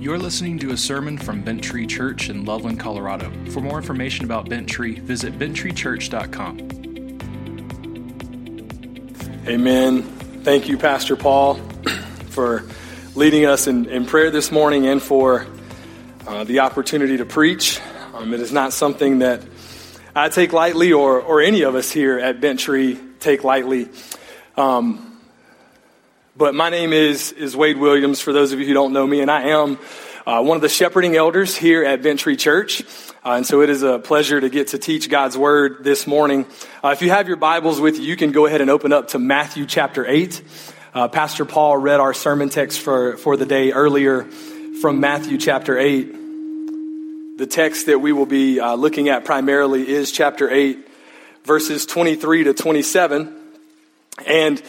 You're listening to a sermon from Bent Tree Church in Loveland, Colorado. For more information about Bent Tree, visit benttreechurch.com. Amen. Thank you, Pastor Paul, for leading us in, in prayer this morning and for uh, the opportunity to preach. Um, it is not something that I take lightly or, or any of us here at Bent Tree take lightly. Um, but my name is, is Wade Williams, for those of you who don't know me, and I am uh, one of the shepherding elders here at Bent Tree Church. Uh, and so it is a pleasure to get to teach God's Word this morning. Uh, if you have your Bibles with you, you can go ahead and open up to Matthew chapter 8. Uh, Pastor Paul read our sermon text for, for the day earlier from Matthew chapter 8. The text that we will be uh, looking at primarily is chapter 8, verses 23 to 27. And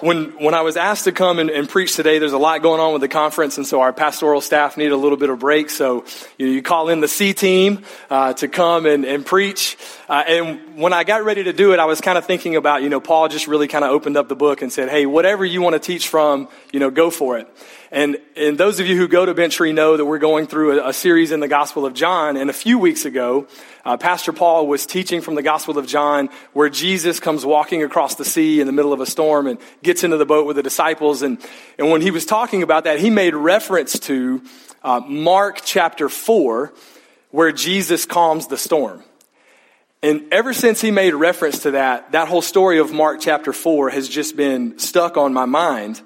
when, when I was asked to come and, and, preach today, there's a lot going on with the conference, and so our pastoral staff needed a little bit of break. So you, you call in the C team uh, to come and, and preach. Uh, and when I got ready to do it, I was kind of thinking about, you know, Paul just really kind of opened up the book and said, hey, whatever you want to teach from, you know, go for it. And, and those of you who go to Bent Tree know that we're going through a, a series in the Gospel of John. And a few weeks ago, uh, Pastor Paul was teaching from the Gospel of John where Jesus comes walking across the sea in the middle of a storm and gets into the boat with the disciples. And, and when he was talking about that, he made reference to uh, Mark chapter 4 where Jesus calms the storm. And ever since he made reference to that, that whole story of Mark chapter 4 has just been stuck on my mind.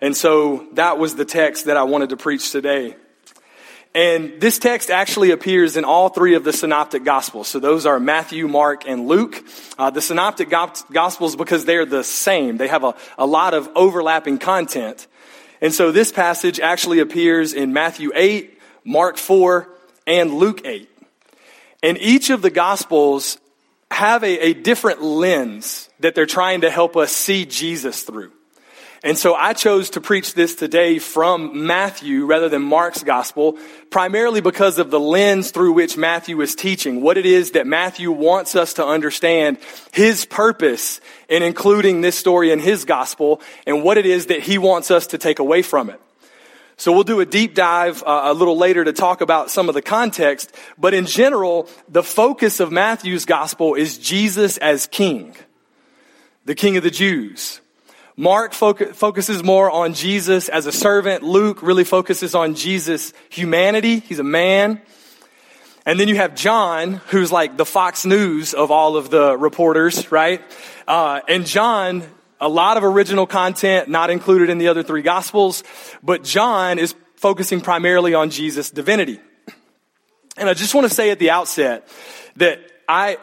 And so that was the text that I wanted to preach today. And this text actually appears in all three of the synoptic gospels. So those are Matthew, Mark, and Luke. Uh, the synoptic gospels, because they're the same, they have a, a lot of overlapping content. And so this passage actually appears in Matthew 8, Mark 4, and Luke 8. And each of the gospels have a, a different lens that they're trying to help us see Jesus through. And so I chose to preach this today from Matthew rather than Mark's gospel, primarily because of the lens through which Matthew is teaching, what it is that Matthew wants us to understand, his purpose in including this story in his gospel, and what it is that he wants us to take away from it. So we'll do a deep dive uh, a little later to talk about some of the context, but in general, the focus of Matthew's gospel is Jesus as king, the king of the Jews. Mark focuses more on Jesus as a servant. Luke really focuses on Jesus' humanity. He's a man. And then you have John, who's like the Fox News of all of the reporters, right? Uh, and John, a lot of original content not included in the other three gospels, but John is focusing primarily on Jesus' divinity. And I just want to say at the outset that I,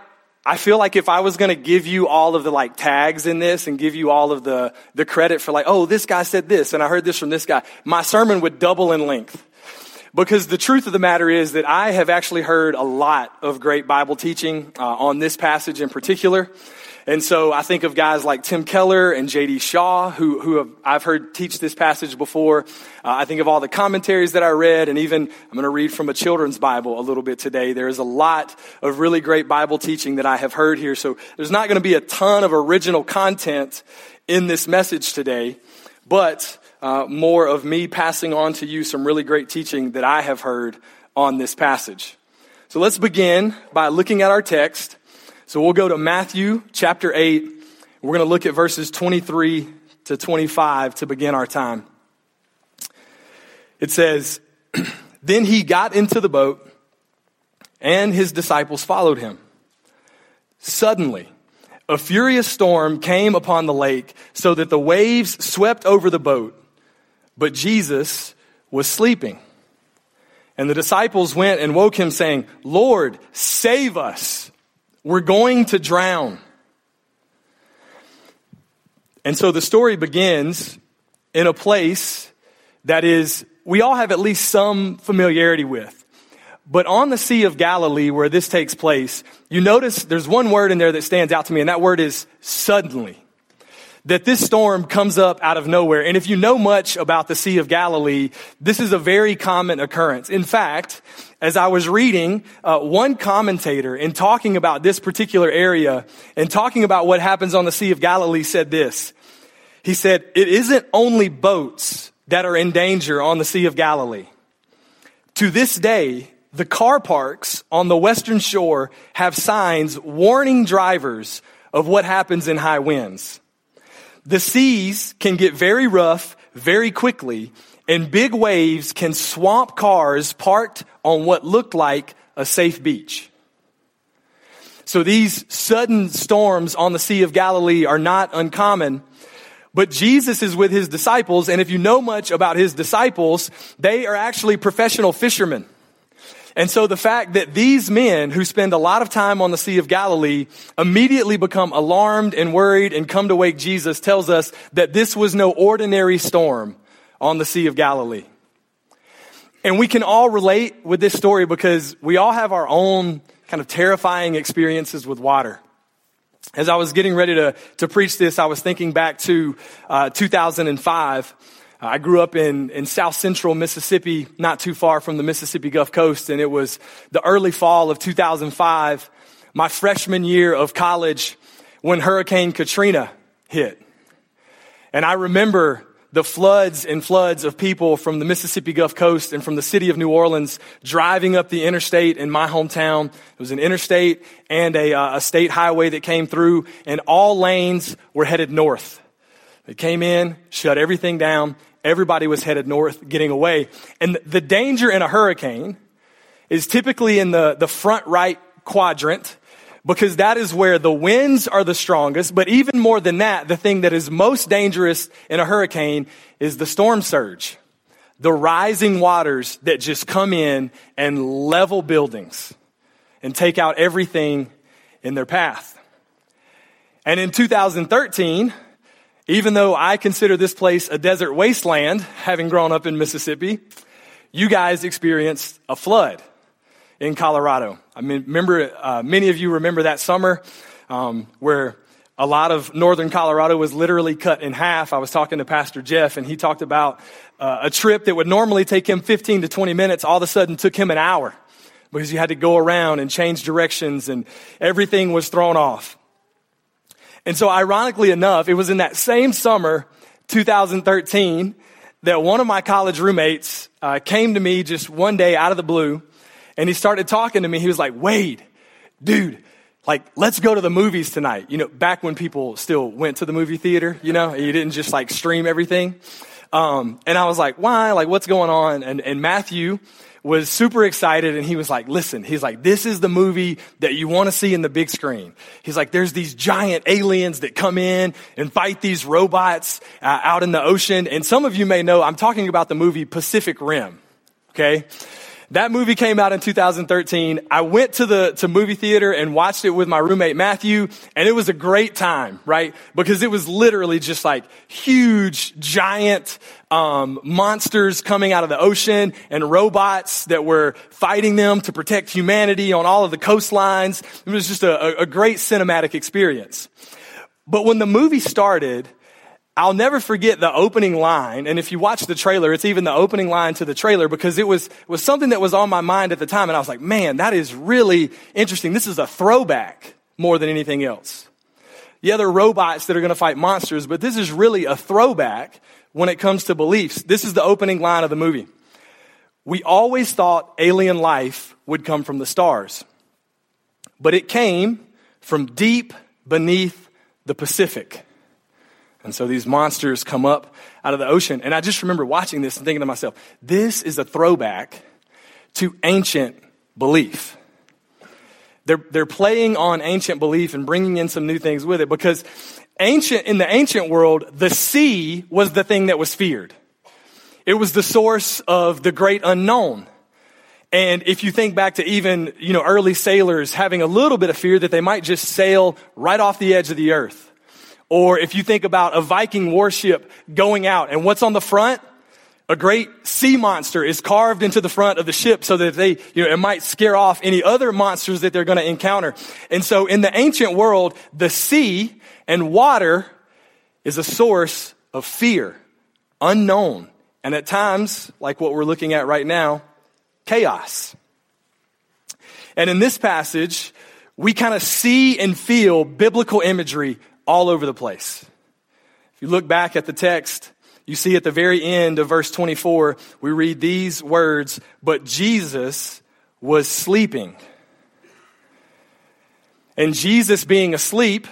I feel like if I was going to give you all of the like tags in this and give you all of the, the credit for like, oh, this guy said this and I heard this from this guy, my sermon would double in length. Because the truth of the matter is that I have actually heard a lot of great Bible teaching uh, on this passage in particular. And so I think of guys like Tim Keller and J.D. Shaw, who, who have, I've heard teach this passage before. Uh, I think of all the commentaries that I read, and even I'm going to read from a children's Bible a little bit today. There is a lot of really great Bible teaching that I have heard here. So there's not going to be a ton of original content in this message today, but uh, more of me passing on to you some really great teaching that I have heard on this passage. So let's begin by looking at our text so we'll go to Matthew chapter 8. We're going to look at verses 23 to 25 to begin our time. It says, Then he got into the boat, and his disciples followed him. Suddenly, a furious storm came upon the lake, so that the waves swept over the boat, but Jesus was sleeping. And the disciples went and woke him, saying, Lord, save us. We're going to drown. And so the story begins in a place that is, we all have at least some familiarity with. But on the Sea of Galilee, where this takes place, you notice there's one word in there that stands out to me, and that word is suddenly that this storm comes up out of nowhere. And if you know much about the Sea of Galilee, this is a very common occurrence. In fact, as I was reading, uh, one commentator in talking about this particular area and talking about what happens on the Sea of Galilee said this. He said, it isn't only boats that are in danger on the Sea of Galilee. to this day, the car parks on the western shore have signs warning drivers of what happens in high winds. The seas can get very rough very quickly, and big waves can swamp cars parked on what looked like a safe beach. So these sudden storms on the Sea of Galilee are not uncommon. But Jesus is with his disciples, and if you know much about his disciples, they are actually professional fishermen. And so the fact that these men who spend a lot of time on the Sea of Galilee immediately become alarmed and worried and come to wake Jesus tells us that this was no ordinary storm on the Sea of Galilee. And we can all relate with this story because we all have our own kind of terrifying experiences with water. As I was getting ready to, to preach this, I was thinking back to uh, 2005. I grew up in, in south central Mississippi, not too far from the Mississippi Gulf Coast, and it was the early fall of 2005, my freshman year of college, when Hurricane Katrina hit. And I remember the floods and floods of people from the Mississippi Gulf Coast and from the city of New Orleans driving up the interstate in my hometown. It was an interstate and a, uh, a state highway that came through, and all lanes were headed north. They came in, shut everything down, everybody was headed north, getting away. And the danger in a hurricane is typically in the, the front right quadrant because that is where the winds are the strongest. But even more than that, the thing that is most dangerous in a hurricane is the storm surge. The rising waters that just come in and level buildings and take out everything in their path. And in 2013, even though I consider this place a desert wasteland, having grown up in Mississippi, you guys experienced a flood in Colorado. I mean, remember, uh, many of you remember that summer um, where a lot of northern Colorado was literally cut in half. I was talking to Pastor Jeff, and he talked about uh, a trip that would normally take him 15 to 20 minutes, all of a sudden took him an hour because you had to go around and change directions, and everything was thrown off. And so, ironically enough, it was in that same summer, 2013, that one of my college roommates uh, came to me just one day out of the blue, and he started talking to me. He was like, Wade, dude, like, let's go to the movies tonight. You know, back when people still went to the movie theater, you know, you didn't just like stream everything. Um, and I was like, why? Like, what's going on? And, and Matthew, was super excited and he was like, listen, he's like, this is the movie that you want to see in the big screen. He's like, there's these giant aliens that come in and fight these robots uh, out in the ocean. And some of you may know, I'm talking about the movie Pacific Rim. Okay. That movie came out in 2013. I went to the to movie theater and watched it with my roommate Matthew, and it was a great time, right? Because it was literally just like huge, giant um, monsters coming out of the ocean and robots that were fighting them to protect humanity on all of the coastlines. It was just a, a great cinematic experience. But when the movie started, I'll never forget the opening line. And if you watch the trailer, it's even the opening line to the trailer because it was, was something that was on my mind at the time. And I was like, man, that is really interesting. This is a throwback more than anything else. Yeah, there are robots that are going to fight monsters, but this is really a throwback when it comes to beliefs. This is the opening line of the movie. We always thought alien life would come from the stars, but it came from deep beneath the Pacific. And so these monsters come up out of the ocean. And I just remember watching this and thinking to myself, this is a throwback to ancient belief. They're, they're playing on ancient belief and bringing in some new things with it because ancient, in the ancient world, the sea was the thing that was feared. It was the source of the great unknown. And if you think back to even, you know, early sailors having a little bit of fear that they might just sail right off the edge of the earth. Or if you think about a Viking warship going out and what's on the front? A great sea monster is carved into the front of the ship so that they, you know, it might scare off any other monsters that they're going to encounter. And so in the ancient world, the sea and water is a source of fear, unknown. And at times, like what we're looking at right now, chaos. And in this passage, we kind of see and feel biblical imagery all over the place. If you look back at the text, you see at the very end of verse 24, we read these words, but Jesus was sleeping. And Jesus being asleep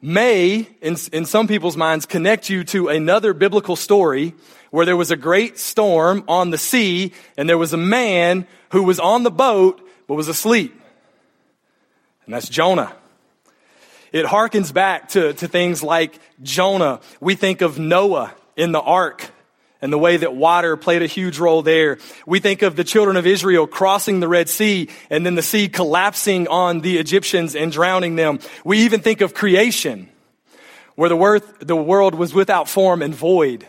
may, in, in some people's minds, connect you to another biblical story where there was a great storm on the sea and there was a man who was on the boat but was asleep. And that's Jonah. It harkens back to, to things like Jonah. We think of Noah in the ark and the way that water played a huge role there. We think of the children of Israel crossing the Red Sea and then the sea collapsing on the Egyptians and drowning them. We even think of creation where the, worth, the world was without form and void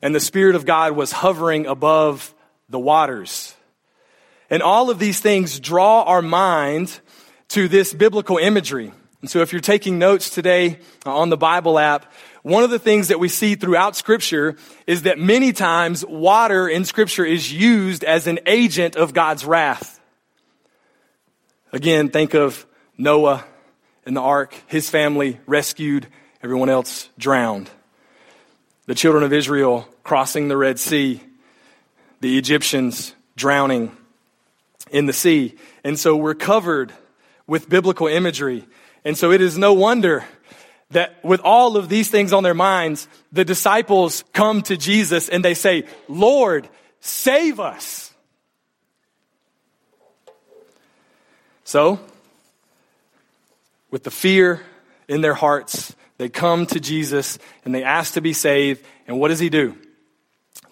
and the Spirit of God was hovering above the waters. And all of these things draw our mind to this biblical imagery. And so if you're taking notes today uh, on the Bible app, one of the things that we see throughout scripture is that many times water in scripture is used as an agent of God's wrath. Again, think of Noah in the ark, his family rescued, everyone else drowned. The children of Israel crossing the Red Sea, the Egyptians drowning in the sea. And so we're covered with biblical imagery. And so it is no wonder that with all of these things on their minds, the disciples come to Jesus and they say, Lord, save us. So, with the fear in their hearts, they come to Jesus and they ask to be saved. And what does he do?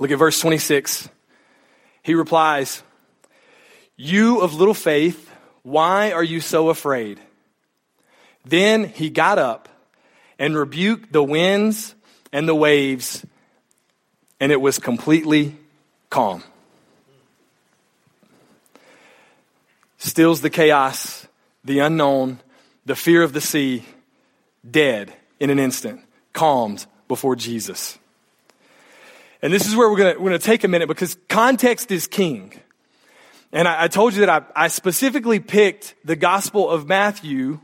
Look at verse 26. He replies, You of little faith, why are you so afraid? Then he got up and rebuked the winds and the waves, and it was completely calm. Stills the chaos, the unknown, the fear of the sea, dead in an instant, calmed before Jesus. And this is where we're going we're gonna take a minute because context is king. And I, I told you that I, I specifically picked the Gospel of Matthew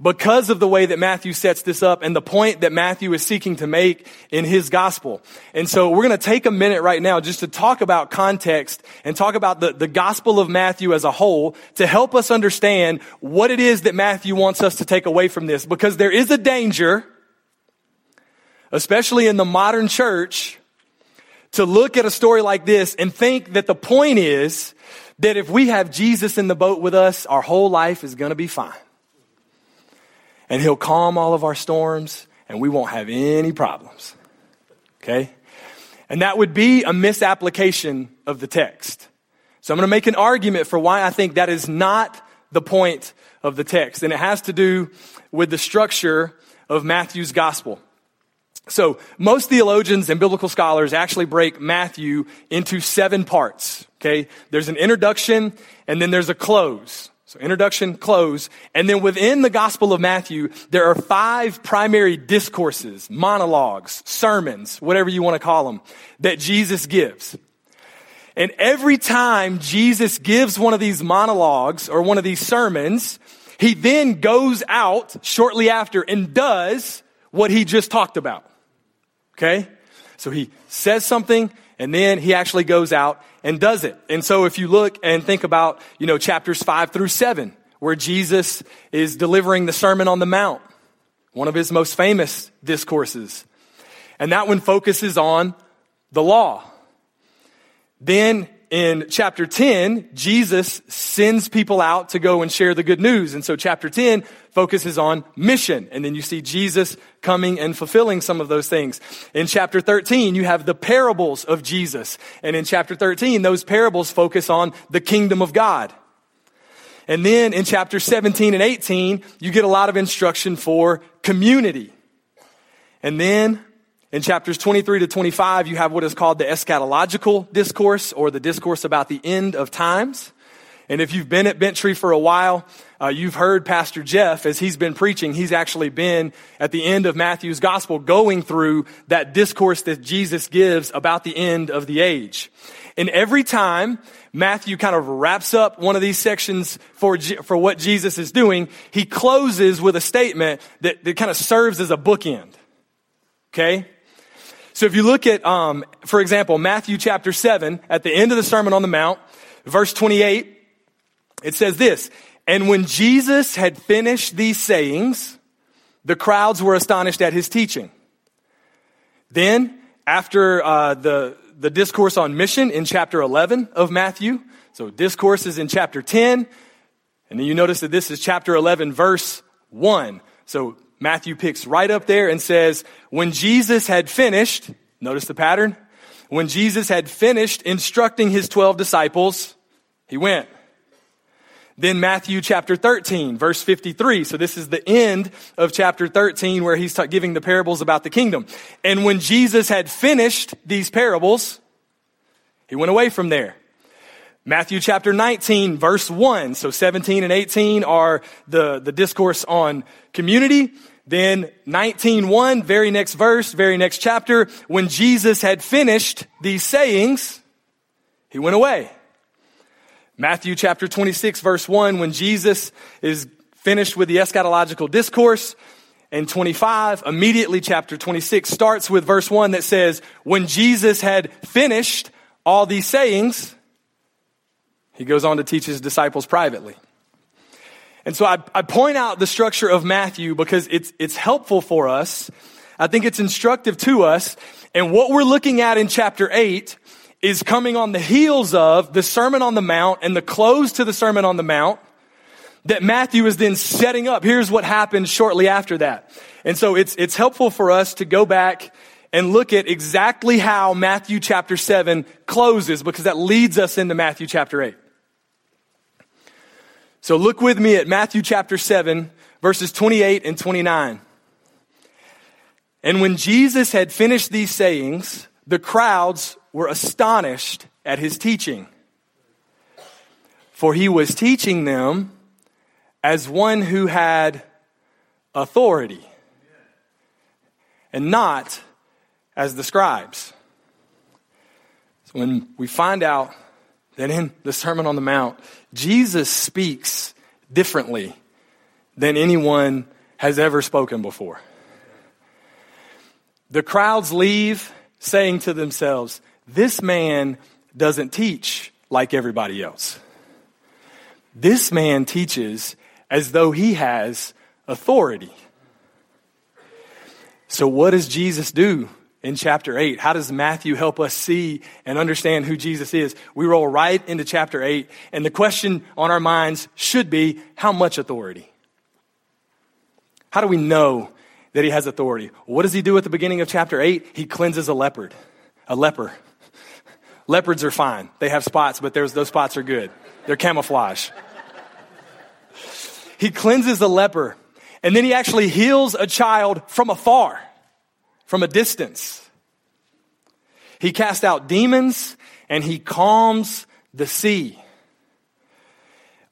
because of the way that Matthew sets this up and the point that Matthew is seeking to make in his gospel. And so we're going to take a minute right now just to talk about context and talk about the, the gospel of Matthew as a whole to help us understand what it is that Matthew wants us to take away from this because there is a danger, especially in the modern church, to look at a story like this and think that the point is that if we have Jesus in the boat with us, our whole life is going to be fine and He'll calm all of our storms, and we won't have any problems. Okay? And that would be a misapplication of the text. So I'm going to make an argument for why I think that is not the point of the text. And it has to do with the structure of Matthew's gospel. So most theologians and biblical scholars actually break Matthew into seven parts. Okay? There's an introduction and then there's a close. So introduction, close, and then within the Gospel of Matthew, there are five primary discourses, monologues, sermons, whatever you want to call them, that Jesus gives. And every time Jesus gives one of these monologues or one of these sermons, he then goes out shortly after and does what he just talked about. Okay? So he says something and then he actually goes out and does it. And so if you look and think about, you know, chapters five through seven, where Jesus is delivering the Sermon on the Mount, one of his most famous discourses. And that one focuses on the law. Then in chapter 10, Jesus sends people out to go and share the good news. And so chapter 10 focuses on mission. And then you see Jesus coming and fulfilling some of those things. In chapter 13, you have the parables of Jesus. And in chapter 13, those parables focus on the kingdom of God. And then in chapter 17 and 18, you get a lot of instruction for community. And then in chapters 23 to 25, you have what is called the eschatological discourse or the discourse about the end of times. And if you've been at Bent Tree for a while, uh, you've heard Pastor Jeff as he's been preaching. He's actually been at the end of Matthew's gospel going through that discourse that Jesus gives about the end of the age. And every time Matthew kind of wraps up one of these sections for, for what Jesus is doing, he closes with a statement that, that kind of serves as a bookend. Okay? So if you look at, um, for example, Matthew chapter 7, at the end of the Sermon on the Mount, verse 28, it says this, And when Jesus had finished these sayings, the crowds were astonished at his teaching. Then, after uh, the, the discourse on mission in chapter 11 of Matthew, so discourse is in chapter 10, and then you notice that this is chapter 11, verse 1. So Matthew picks right up there and says, when Jesus had finished, notice the pattern, when Jesus had finished instructing his 12 disciples, he went. Then Matthew chapter 13, verse 53. So this is the end of chapter 13 where he's giving the parables about the kingdom. And when Jesus had finished these parables, he went away from there. Matthew chapter 19, verse 1. So 17 and 18 are the, the discourse on community. Then 19.1, very next verse, very next chapter, when Jesus had finished these sayings, he went away. Matthew chapter 26 verse 1, when Jesus is finished with the eschatological discourse, and 25, immediately chapter 26 starts with verse 1 that says, when Jesus had finished all these sayings, he goes on to teach his disciples privately. And so I, I point out the structure of Matthew because it's, it's helpful for us. I think it's instructive to us. And what we're looking at in chapter 8 is coming on the heels of the Sermon on the Mount and the close to the Sermon on the Mount that Matthew is then setting up. Here's what happened shortly after that. And so it's, it's helpful for us to go back and look at exactly how Matthew chapter 7 closes because that leads us into Matthew chapter 8. So look with me at Matthew chapter 7, verses 28 and 29. And when Jesus had finished these sayings, the crowds were astonished at his teaching. For he was teaching them as one who had authority and not as the scribes. So when we find out that in the Sermon on the Mount, Jesus speaks differently than anyone has ever spoken before. The crowds leave saying to themselves, This man doesn't teach like everybody else. This man teaches as though he has authority. So, what does Jesus do in chapter 8? How does Matthew help us see and understand who Jesus is? We roll right into chapter 8, and the question on our minds should be how much authority? How do we know that he has authority? What does he do at the beginning of chapter 8? He cleanses a leopard, a leper. Leopards are fine. They have spots, but those spots are good. They're camouflage. He cleanses the leper, and then he actually heals a child from afar from a distance. He casts out demons and he calms the sea.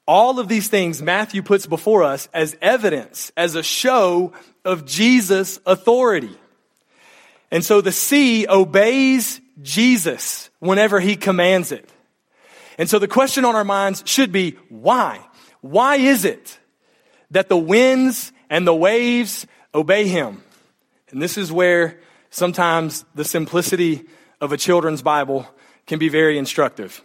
All of these things Matthew puts before us as evidence, as a show of Jesus' authority. And so the sea obeys Jesus whenever he commands it. And so the question on our minds should be why? Why is it that the winds and the waves obey him? And this is where sometimes the simplicity of a children's Bible can be very instructive.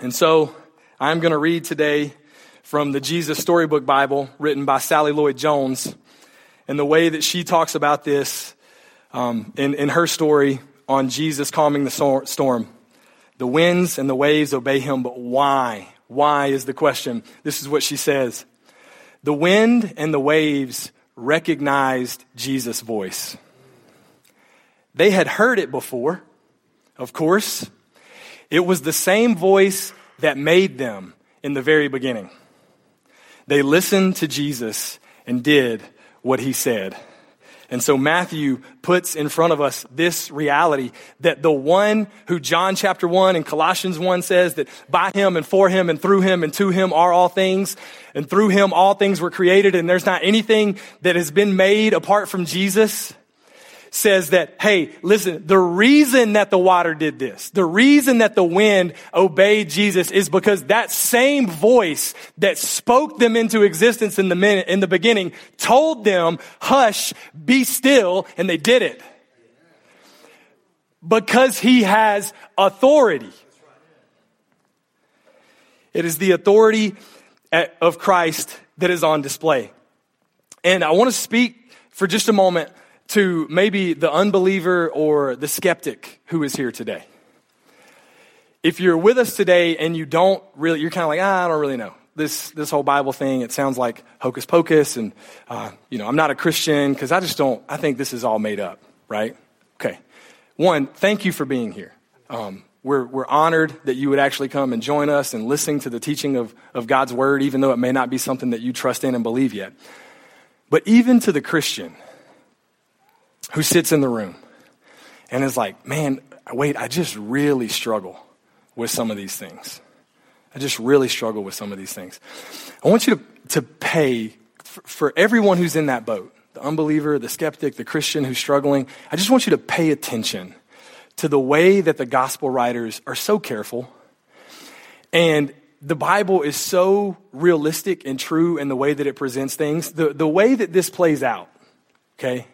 And so I'm going to read today from the Jesus Storybook Bible written by Sally Lloyd Jones and the way that she talks about this um, in, in her story on Jesus calming the storm. The winds and the waves obey him, but why? Why is the question. This is what she says. The wind and the waves recognized Jesus' voice. They had heard it before, of course. It was the same voice that made them in the very beginning. They listened to Jesus and did what he said. And so Matthew puts in front of us this reality that the one who John chapter 1 and Colossians 1 says that by him and for him and through him and to him are all things, and through him all things were created, and there's not anything that has been made apart from Jesus says that, hey, listen, the reason that the water did this, the reason that the wind obeyed Jesus is because that same voice that spoke them into existence in the minute, in the beginning told them, hush, be still, and they did it. Because he has authority. It is the authority eh, of Christ that is on display. And I want to speak for just a moment to maybe the unbeliever or the skeptic who is here today. If you're with us today and you don't really, you're kind of like, ah, I don't really know. This, this whole Bible thing, it sounds like hocus pocus, and, uh, you know, I'm not a Christian because I just don't, I think this is all made up, right? Okay. One, thank you for being here. Um, we're, we're honored that you would actually come and join us and listening to the teaching of, of God's word, even though it may not be something that you trust in and believe yet. But even to the Christian who sits in the room and is like, man, wait, I just really struggle with some of these things. I just really struggle with some of these things. I want you to, to pay for, for everyone who's in that boat the unbeliever, the skeptic, the Christian who's struggling. I just want you to pay attention to the way that the gospel writers are so careful. And the Bible is so realistic and true in the way that it presents things. The, the way that this plays out, okay,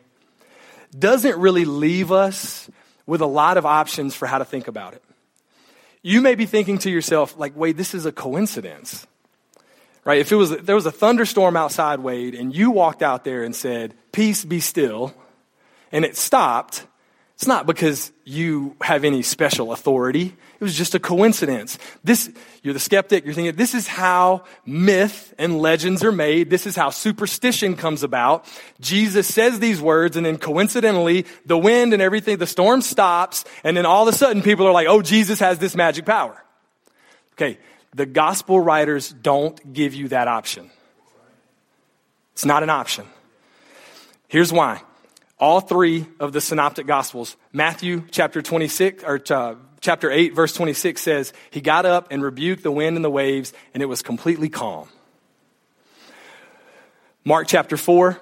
doesn't really leave us with a lot of options for how to think about it. You may be thinking to yourself, like, wait, this is a coincidence. Right? If it was, there was a thunderstorm outside, Wade, and you walked out there and said, Peace be still, and it stopped, it's not because you have any special authority. It was just a coincidence. This, you're the skeptic, you're thinking, this is how myth and legends are made. This is how superstition comes about. Jesus says these words, and then coincidentally, the wind and everything, the storm stops, and then all of a sudden people are like, oh, Jesus has this magic power. Okay, the gospel writers don't give you that option. It's not an option. Here's why all three of the synoptic gospels. Matthew chapter 26, or uh, chapter 8, verse 26 says, He got up and rebuked the wind and the waves, and it was completely calm. Mark chapter 4,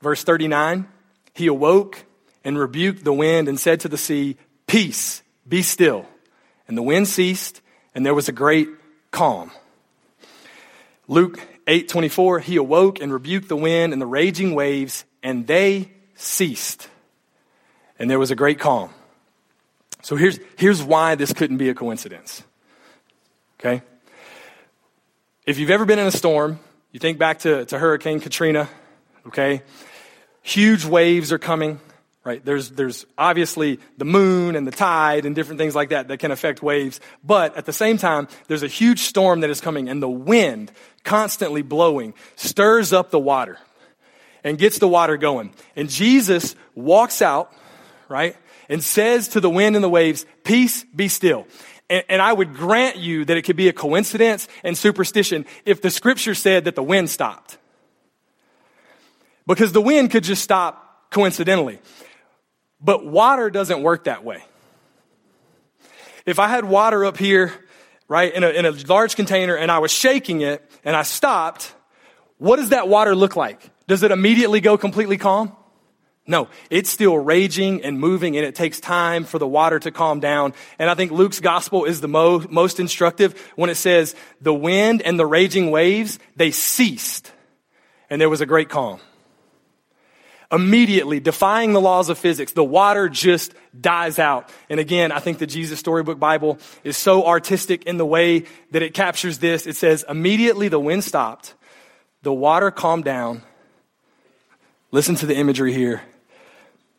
verse 39, He awoke and rebuked the wind and said to the sea, Peace, be still. And the wind ceased, and there was a great calm. Luke 8 24, he awoke and rebuked the wind and the raging waves, and they ceased, and there was a great calm. So here's, here's why this couldn't be a coincidence. Okay? If you've ever been in a storm, you think back to, to Hurricane Katrina, okay? Huge waves are coming, right? There's, there's obviously the moon and the tide and different things like that that can affect waves. But at the same time, there's a huge storm that is coming, and the wind constantly blowing stirs up the water and gets the water going. And Jesus walks out, right, and says to the wind and the waves, Peace, be still. And, and, I would grant you that it could be a coincidence and superstition if the scripture said that the wind stopped. Because the wind could just stop coincidentally. But water doesn't work that way. If I had water up here, right, in a, in a large container and I was shaking it and I stopped, what does that water look like? Does it immediately go completely calm? No, it's still raging and moving, and it takes time for the water to calm down. And I think Luke's gospel is the mo- most instructive when it says, the wind and the raging waves, they ceased, and there was a great calm. Immediately, defying the laws of physics, the water just dies out. And again, I think the Jesus Storybook Bible is so artistic in the way that it captures this. It says, immediately the wind stopped, the water calmed down, Listen to the imagery here.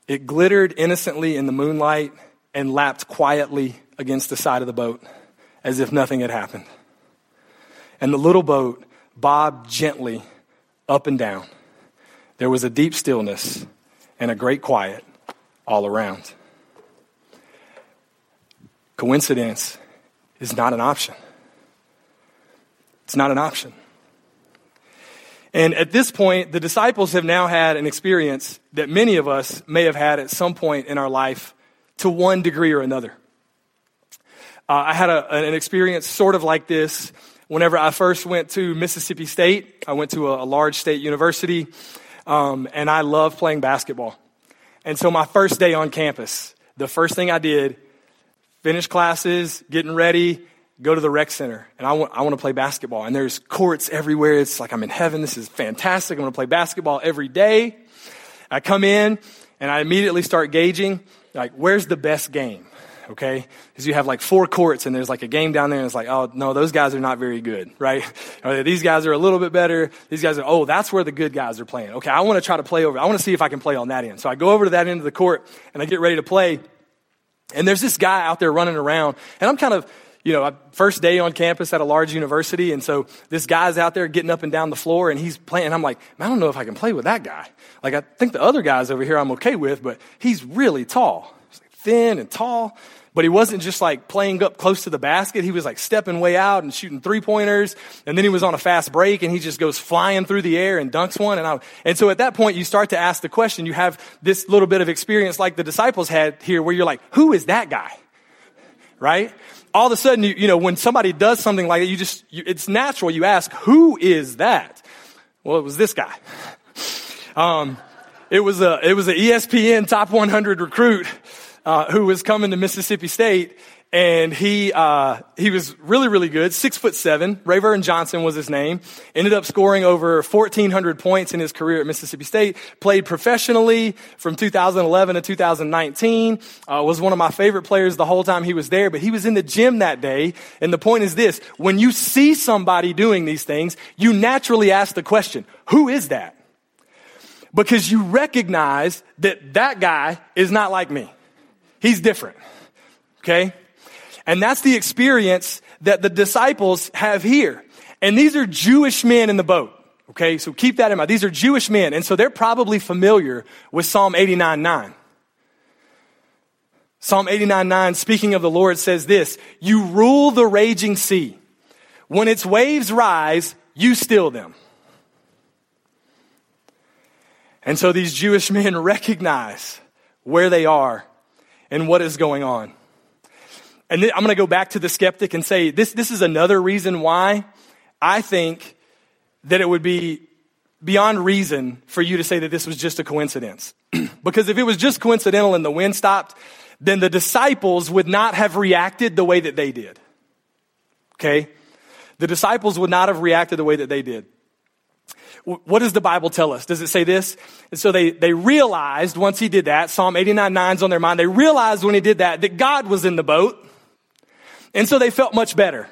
It glittered innocently in the moonlight and lapped quietly against the side of the boat as if nothing had happened. And the little boat bobbed gently up and down. There was a deep stillness and a great quiet all around. Coincidence is not an option. It's not an option. And at this point, the disciples have now had an experience that many of us may have had at some point in our life to one degree or another. Uh, I had a, an experience sort of like this whenever I first went to Mississippi State. I went to a, a large state university, um, and I love playing basketball. And so my first day on campus, the first thing I did, finish classes, getting ready, go to the rec center and I want, I want to play basketball. And there's courts everywhere. It's like I'm in heaven. This is fantastic. I'm going to play basketball every day. I come in and I immediately start gauging like, where's the best game? okay? Because you have like four courts and there's like a game down there and it's like, oh, no, those guys are not very good, right? Or these guys are a little bit better. These guys are, oh, that's where the good guys are playing. Okay, I want to try to play over. I want to see if I can play on that end. So I go over to that end of the court and I get ready to play. And there's this guy out there running around and I'm kind of, you know, first day on campus at a large university. And so this guy's out there getting up and down the floor and he's playing. And I'm like, I don't know if I can play with that guy. Like, I think the other guys over here I'm okay with, but he's really tall thin and tall, but he wasn't just like playing up close to the basket. He was like stepping way out and shooting three pointers. And then he was on a fast break and he just goes flying through the air and dunks one. And, I, and so at that point, you start to ask the question. You have this little bit of experience like the disciples had here where you're like, who is that guy? Right? All of a sudden, you, you know, when somebody does something like that, you just, you, it's natural. You ask, who is that? Well, it was this guy. Um, it was a, it was an ESPN top 100 recruit uh, who was coming to Mississippi State, and he uh, he was really really good, six foot seven. Ravern Johnson was his name. Ended up scoring over 1,400 points in his career at Mississippi State. Played professionally from 2011 to 2019. Uh, was one of my favorite players the whole time he was there. But he was in the gym that day, and the point is this: when you see somebody doing these things, you naturally ask the question, "Who is that?" Because you recognize that that guy is not like me. He's different. Okay? And that's the experience that the disciples have here. And these are Jewish men in the boat. Okay? So keep that in mind. These are Jewish men. And so they're probably familiar with Psalm 89 9. Psalm 89 9, speaking of the Lord, says this You rule the raging sea. When its waves rise, you still them. And so these Jewish men recognize where they are and what is going on. And then I'm going to go back to the skeptic and say this, this is another reason why I think that it would be beyond reason for you to say that this was just a coincidence. because if it was just coincidental and the wind stopped, then the disciples would not have reacted the way that they did. Okay? The disciples would not have reacted the way that they did. What does the Bible tell us? Does it say this? And so they, they realized once he did that, Psalm 89 9's on their mind, they realized when he did that that God was in the boat. And so they felt much better.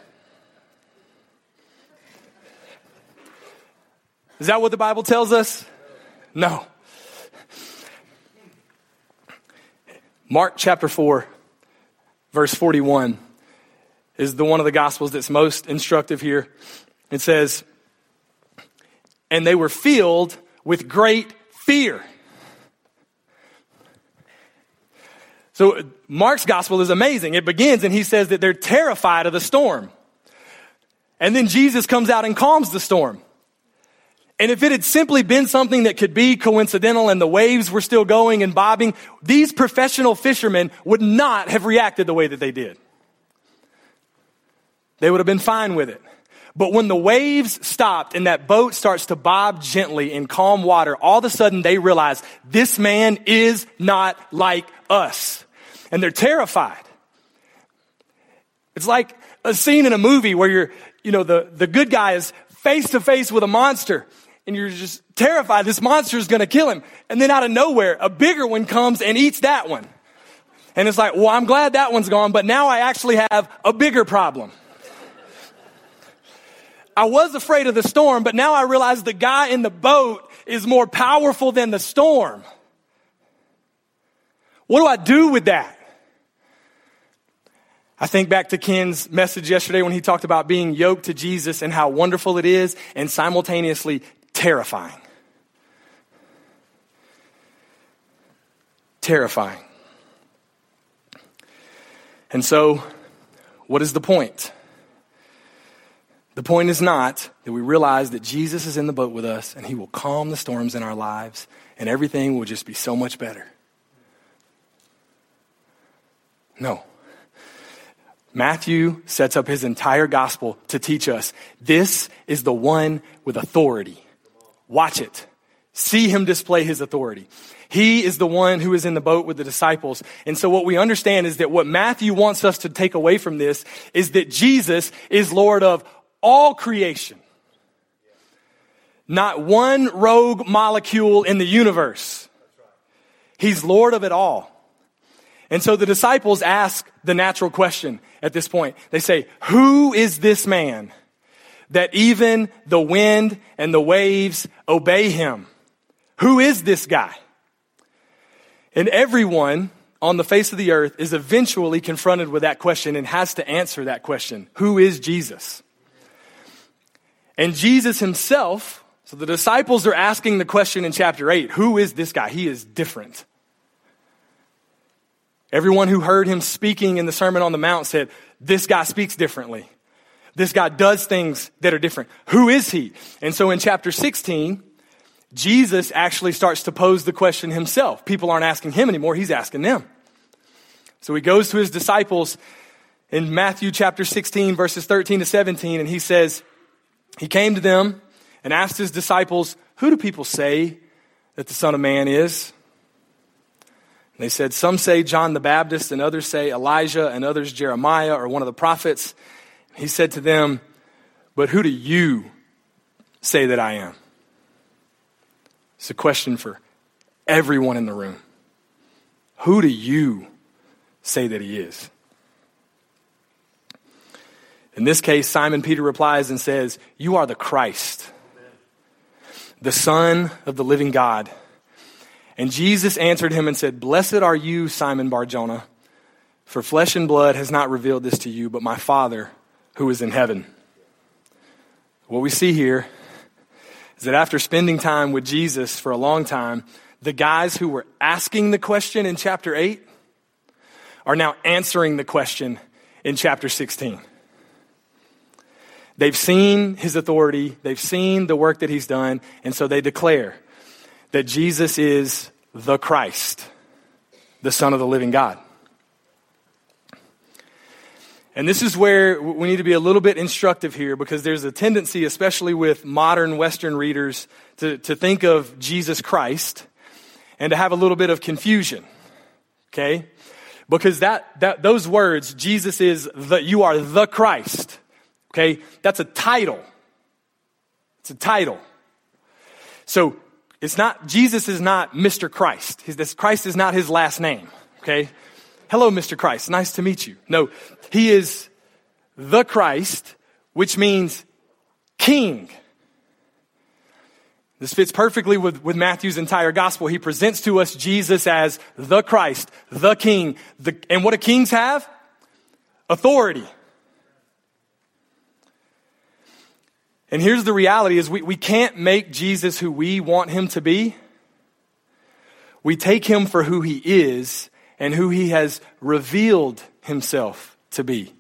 Is that what the Bible tells us? No. Mark chapter 4, verse 41 is the one of the gospels that's most instructive here. It says, and they were filled with great fear. So Mark's gospel is amazing. It begins and he says that they're terrified of the storm. And then Jesus comes out and calms the storm. And if it had simply been something that could be coincidental and the waves were still going and bobbing, these professional fishermen would not have reacted the way that they did. They would have been fine with it. But when the waves stopped and that boat starts to bob gently in calm water, all of a sudden they realize this man is not like us. And they're terrified. It's like a scene in a movie where you're, you know, the, the good guy is face to face with a monster and you're just terrified this monster is going to kill him. And then out of nowhere, a bigger one comes and eats that one. And it's like, well, I'm glad that one's gone, but now I actually have a bigger problem. I was afraid of the storm, but now I realize the guy in the boat is more powerful than the storm. What do I do with that? I think back to Ken's message yesterday when he talked about being yoked to Jesus and how wonderful it is and simultaneously terrifying. Terrifying. And so, what is the point? The point is not that we realize that Jesus is in the boat with us and he will calm the storms in our lives and everything will just be so much better. No. Matthew sets up his entire gospel to teach us this is the one with authority. Watch it. See him display his authority. He is the one who is in the boat with the disciples. And so what we understand is that what Matthew wants us to take away from this is that Jesus is Lord of all creation. Not one rogue molecule in the universe. He's Lord of it all. And so the disciples ask the natural question at this point. They say, Who is this man that even the wind and the waves obey him? Who is this guy? And everyone on the face of the earth is eventually confronted with that question and has to answer that question Who is Jesus? And Jesus himself, so the disciples are asking the question in chapter 8 Who is this guy? He is different. Everyone who heard him speaking in the Sermon on the Mount said, This guy speaks differently. This guy does things that are different. Who is he? And so in chapter 16, Jesus actually starts to pose the question himself. People aren't asking him anymore, he's asking them. So he goes to his disciples in Matthew chapter 16, verses 13 to 17, and he says, He came to them and asked his disciples, Who do people say that the Son of Man is? They said, Some say John the Baptist, and others say Elijah, and others Jeremiah or one of the prophets. He said to them, But who do you say that I am? It's a question for everyone in the room. Who do you say that he is? In this case, Simon Peter replies and says, You are the Christ, the Son of the living God. And Jesus answered him and said, Blessed are you, Simon Barjona, for flesh and blood has not revealed this to you, but my Father who is in heaven. What we see here is that after spending time with Jesus for a long time, the guys who were asking the question in chapter 8 are now answering the question in chapter 16. They've seen his authority, they've seen the work that he's done, and so they declare that Jesus is the Christ, the Son of the living God. And this is where we need to be a little bit instructive here because there's a tendency, especially with modern Western readers, to, to think of Jesus Christ and to have a little bit of confusion. Okay? Because that, that, those words, Jesus is the, you are the Christ. Okay? That's a title. It's a title. So it's not, Jesus is not Mr. Christ. His, this Christ is not his last name, okay? Hello, Mr. Christ. Nice to meet you. No, he is the Christ, which means king. This fits perfectly with, with Matthew's entire gospel. He presents to us Jesus as the Christ, the king. The, and what do kings have? Authority. And here's the reality is we, we can't make Jesus who we want him to be. We take him for who he is and who he has revealed himself to be.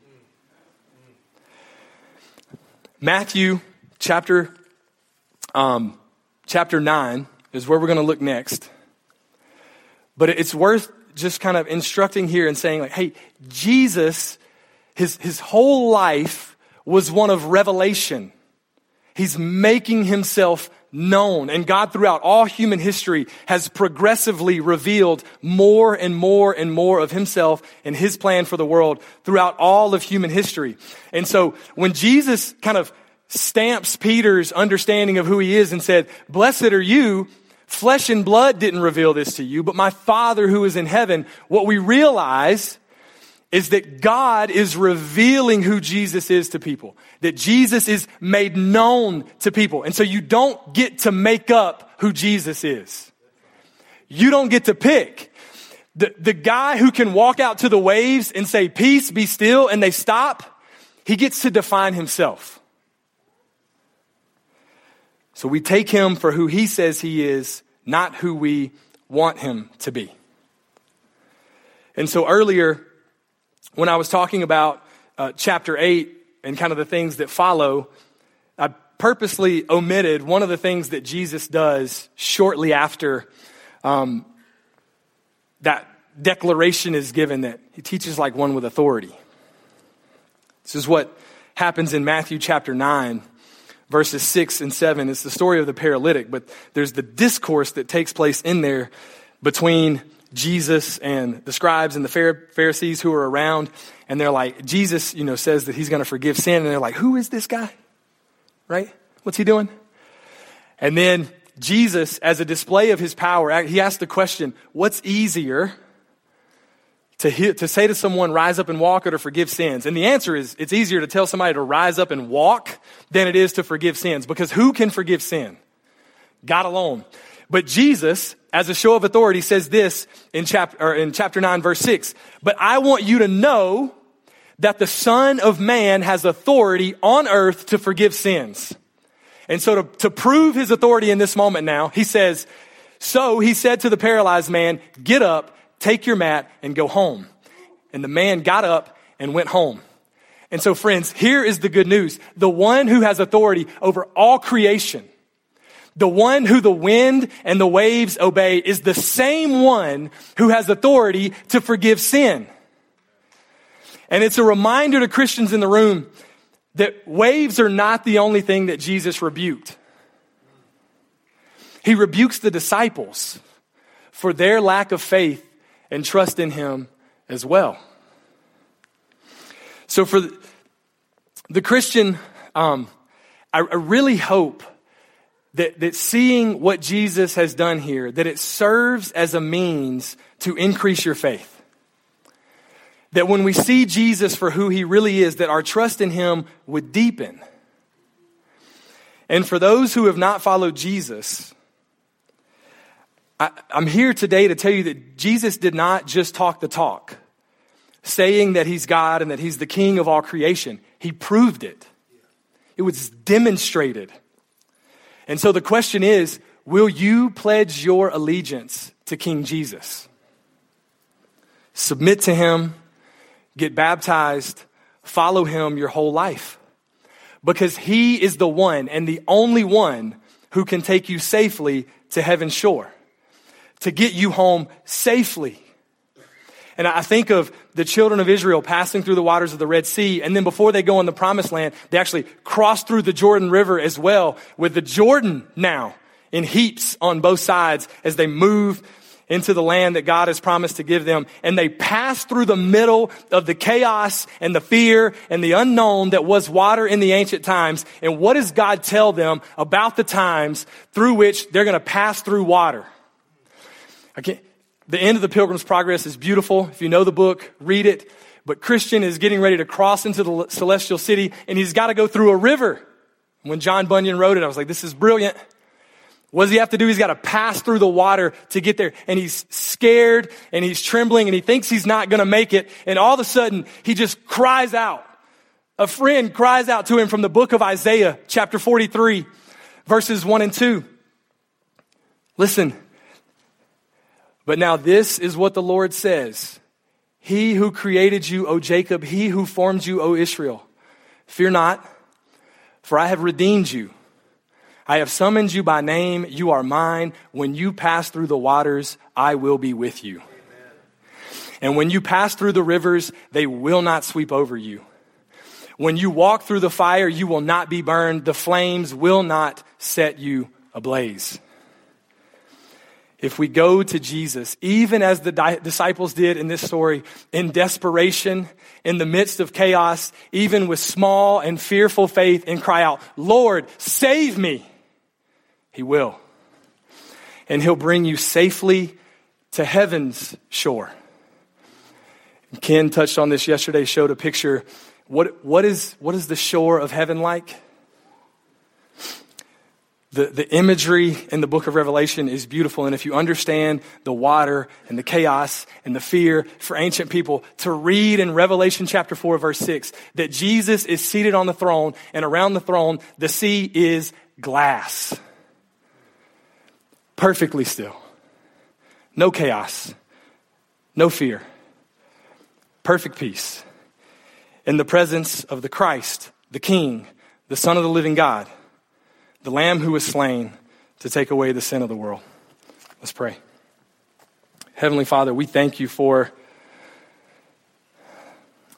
Matthew chapter, um, chapter 9 is where we're going to look next. But it's worth just kind of instructing here and saying, like, hey, Jesus, his, his whole life was one of revelation. He's making himself known. And God, throughout all human history, has progressively revealed more and more and more of himself and his plan for the world throughout all of human history. And so when Jesus kind of stamps Peter's understanding of who he is and said, Blessed are you, flesh and blood didn't reveal this to you, but my Father who is in heaven, what we realize is that God is revealing who Jesus is to people. That Jesus is made known to people. And so you don't get to make up who Jesus is. You don't get to pick. The, the guy who can walk out to the waves and say, peace, be still, and they stop, he gets to define himself. So we take him for who he says he is, not who we want him to be. And so earlier, when I was talking about uh, chapter 8 and kind of the things that follow, I purposely omitted one of the things that Jesus does shortly after um, that declaration is given that he teaches like one with authority. This is what happens in Matthew chapter 9, verses 6 and 7. It's the story of the paralytic, but there's the discourse that takes place in there between Jesus and the scribes and the Pharisees who are around, and they're like, Jesus, you know, says that he's going to forgive sin, and they're like, who is this guy? Right? What's he doing? And then Jesus, as a display of his power, he asked the question, what's easier to, to say to someone, rise up and walk or to forgive sins? And the answer is it's easier to tell somebody to rise up and walk than it is to forgive sins because who can forgive sin? God alone. But Jesus, as a show of authority, says this in chapter, in chapter 9, verse 6. But I want you to know that the Son of Man has authority on earth to forgive sins. And so to, to prove his authority in this moment now, he says, So he said to the paralyzed man, Get up, take your mat, and go home. And the man got up and went home. And so, friends, here is the good news. The one who has authority over all creation, the one who the wind and the waves obey, is the same one who has authority to forgive sin. And it's a reminder to Christians in the room that waves are not the only thing that Jesus rebuked. He rebukes the disciples for their lack of faith and trust in him as well. So, for the Christian, um, I, I really hope that, that seeing what Jesus has done here, that it serves as a means to increase your faith. That when we see Jesus for who he really is, that our trust in him would deepen. And for those who have not followed Jesus, I, am here today to tell you that Jesus did not just talk the talk, saying that he's God and that he's the king of all creation. He proved it, it was demonstrated. And so the question is will you pledge your allegiance to King Jesus? Submit to him get baptized, follow him your whole life. Because he is the one and the only one who can take you safely to heaven's shore, to get you home safely. And I think of the children of Israel passing through the waters of the Red Sea, and then before they go in the promised land, they actually cross through the Jordan River as well, with the Jordan now in heaps on both sides as they move into the land that God has promised to give them. And they pass through the middle of the chaos and the fear and the unknown that was water in the ancient times. And what does God tell them about the times through which they're going to pass through water? Okay. The end of the Pilgrim's Progress is beautiful. If you know the book, read it. But Christian is getting ready to cross into the celestial city and he's got to go through a river. When John Bunyan wrote it, I was like, this is brilliant. What does he have to do? He's got to pass through the water to get there. And he's scared and he's trembling and he thinks he's not going to make it. And all of a sudden, he just cries out. A friend cries out to him from the book of Isaiah, chapter 43, verses 1 and 2. Listen. But now this is what the Lord says. He who created you, O Jacob, he who formed you, O Israel. Fear not, for I have redeemed you. I have summoned you by name. You are mine. When you pass through the waters, I will be with you. And when you pass through the rivers, they will not sweep over you. When you walk through the fire, you will not be burned. The flames will not set you ablaze. If we go to Jesus, even as the di- disciples did in this story, in desperation, in the midst of chaos, even with small and fearful faith, and cry out, Lord, save me. He will. And He'll bring you safely to heaven's shore. Ken touched on this yesterday, showed a picture. What, what, is, what is the shore of heaven like? The, the imagery in the book of Revelation is beautiful. And if you understand the water and the chaos and the fear for ancient people, to read in Revelation chapter 4, verse 6, that Jesus is seated on the throne, and around the throne, the sea is glass perfectly still. No chaos, no fear, perfect peace in the presence of the Christ, the King, the Son of the living God, the Lamb who was slain to take away the sin of the world. Let's pray. Heavenly Father, we thank you for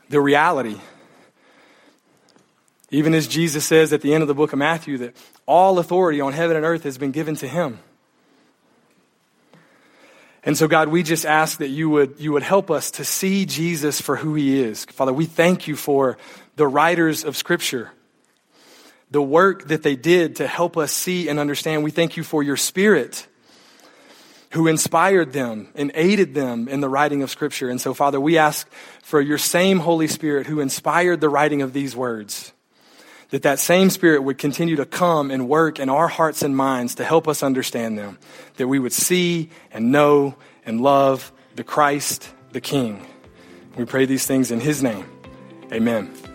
the reality. Even as Jesus says at the end of the book of Matthew, that all authority on heaven and earth has been given to him. And so, God, we just ask that you would, you would help us to see Jesus for who he is. Father, we thank you for the writers of Scripture, the work that they did to help us see and understand. We thank you for your Spirit who inspired them and aided them in the writing of Scripture. And so, Father, we ask for your same Holy Spirit who inspired the writing of these words, that that same Spirit would continue to come and work in our hearts and minds to help us understand them, that we would see and know and love the Christ, the King. We pray these things in His name. Amen.